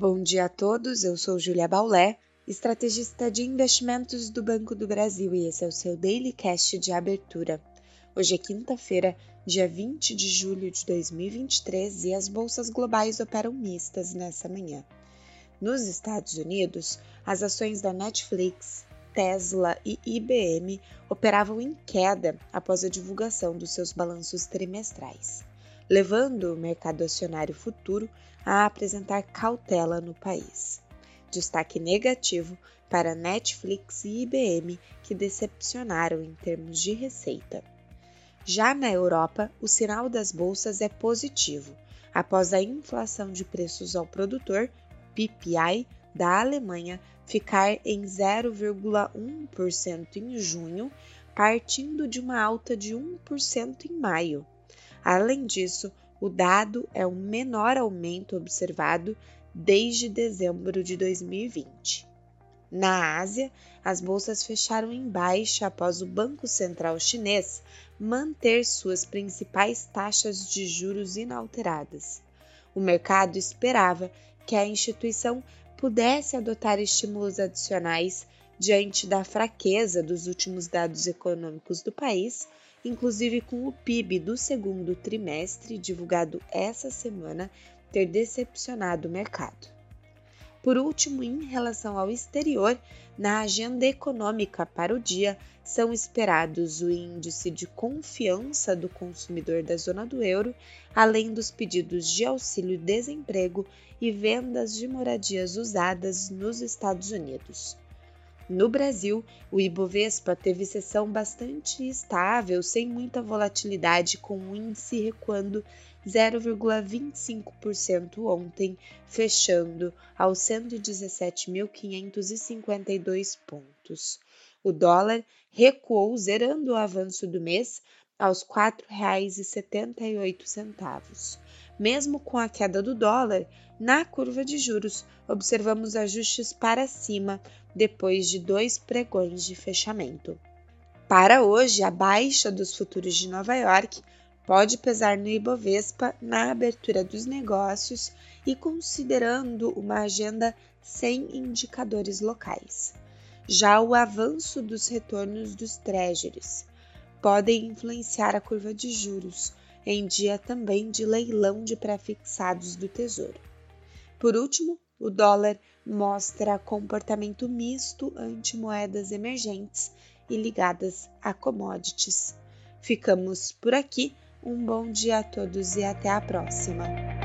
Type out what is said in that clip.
Bom dia a todos, eu sou Julia Baulé, estrategista de investimentos do Banco do Brasil e esse é o seu Daily Cast de abertura. Hoje é quinta-feira, dia 20 de julho de 2023 e as bolsas globais operam mistas nessa manhã. Nos Estados Unidos, as ações da Netflix, Tesla e IBM operavam em queda após a divulgação dos seus balanços trimestrais levando o mercado acionário futuro a apresentar cautela no país. Destaque negativo para Netflix e IBM, que decepcionaram em termos de receita. Já na Europa, o sinal das bolsas é positivo, após a inflação de preços ao produtor, PPI, da Alemanha ficar em 0,1% em junho, partindo de uma alta de 1% em maio. Além disso, o dado é o menor aumento observado desde dezembro de 2020. Na Ásia, as bolsas fecharam em baixa após o Banco Central Chinês manter suas principais taxas de juros inalteradas. O mercado esperava que a instituição pudesse adotar estímulos adicionais diante da fraqueza dos últimos dados econômicos do país inclusive com o PIB do segundo trimestre, divulgado essa semana, ter decepcionado o mercado. Por último, em relação ao exterior, na agenda econômica para o dia são esperados o índice de confiança do consumidor da zona do euro, além dos pedidos de auxílio-desemprego e vendas de moradias usadas nos Estados Unidos. No Brasil, o Ibovespa teve sessão bastante estável, sem muita volatilidade, com o índice recuando 0,25% ontem, fechando aos 117.552 pontos. O dólar recuou, zerando o avanço do mês aos R$ 4,78. Mesmo com a queda do dólar, na curva de juros observamos ajustes para cima depois de dois pregões de fechamento. Para hoje, a baixa dos futuros de Nova York pode pesar no Ibovespa na abertura dos negócios e considerando uma agenda sem indicadores locais. Já o avanço dos retornos dos treasuries podem influenciar a curva de juros, em dia também de leilão de prefixados do Tesouro. Por último, o dólar mostra comportamento misto ante moedas emergentes e ligadas a commodities. Ficamos por aqui. Um bom dia a todos e até a próxima!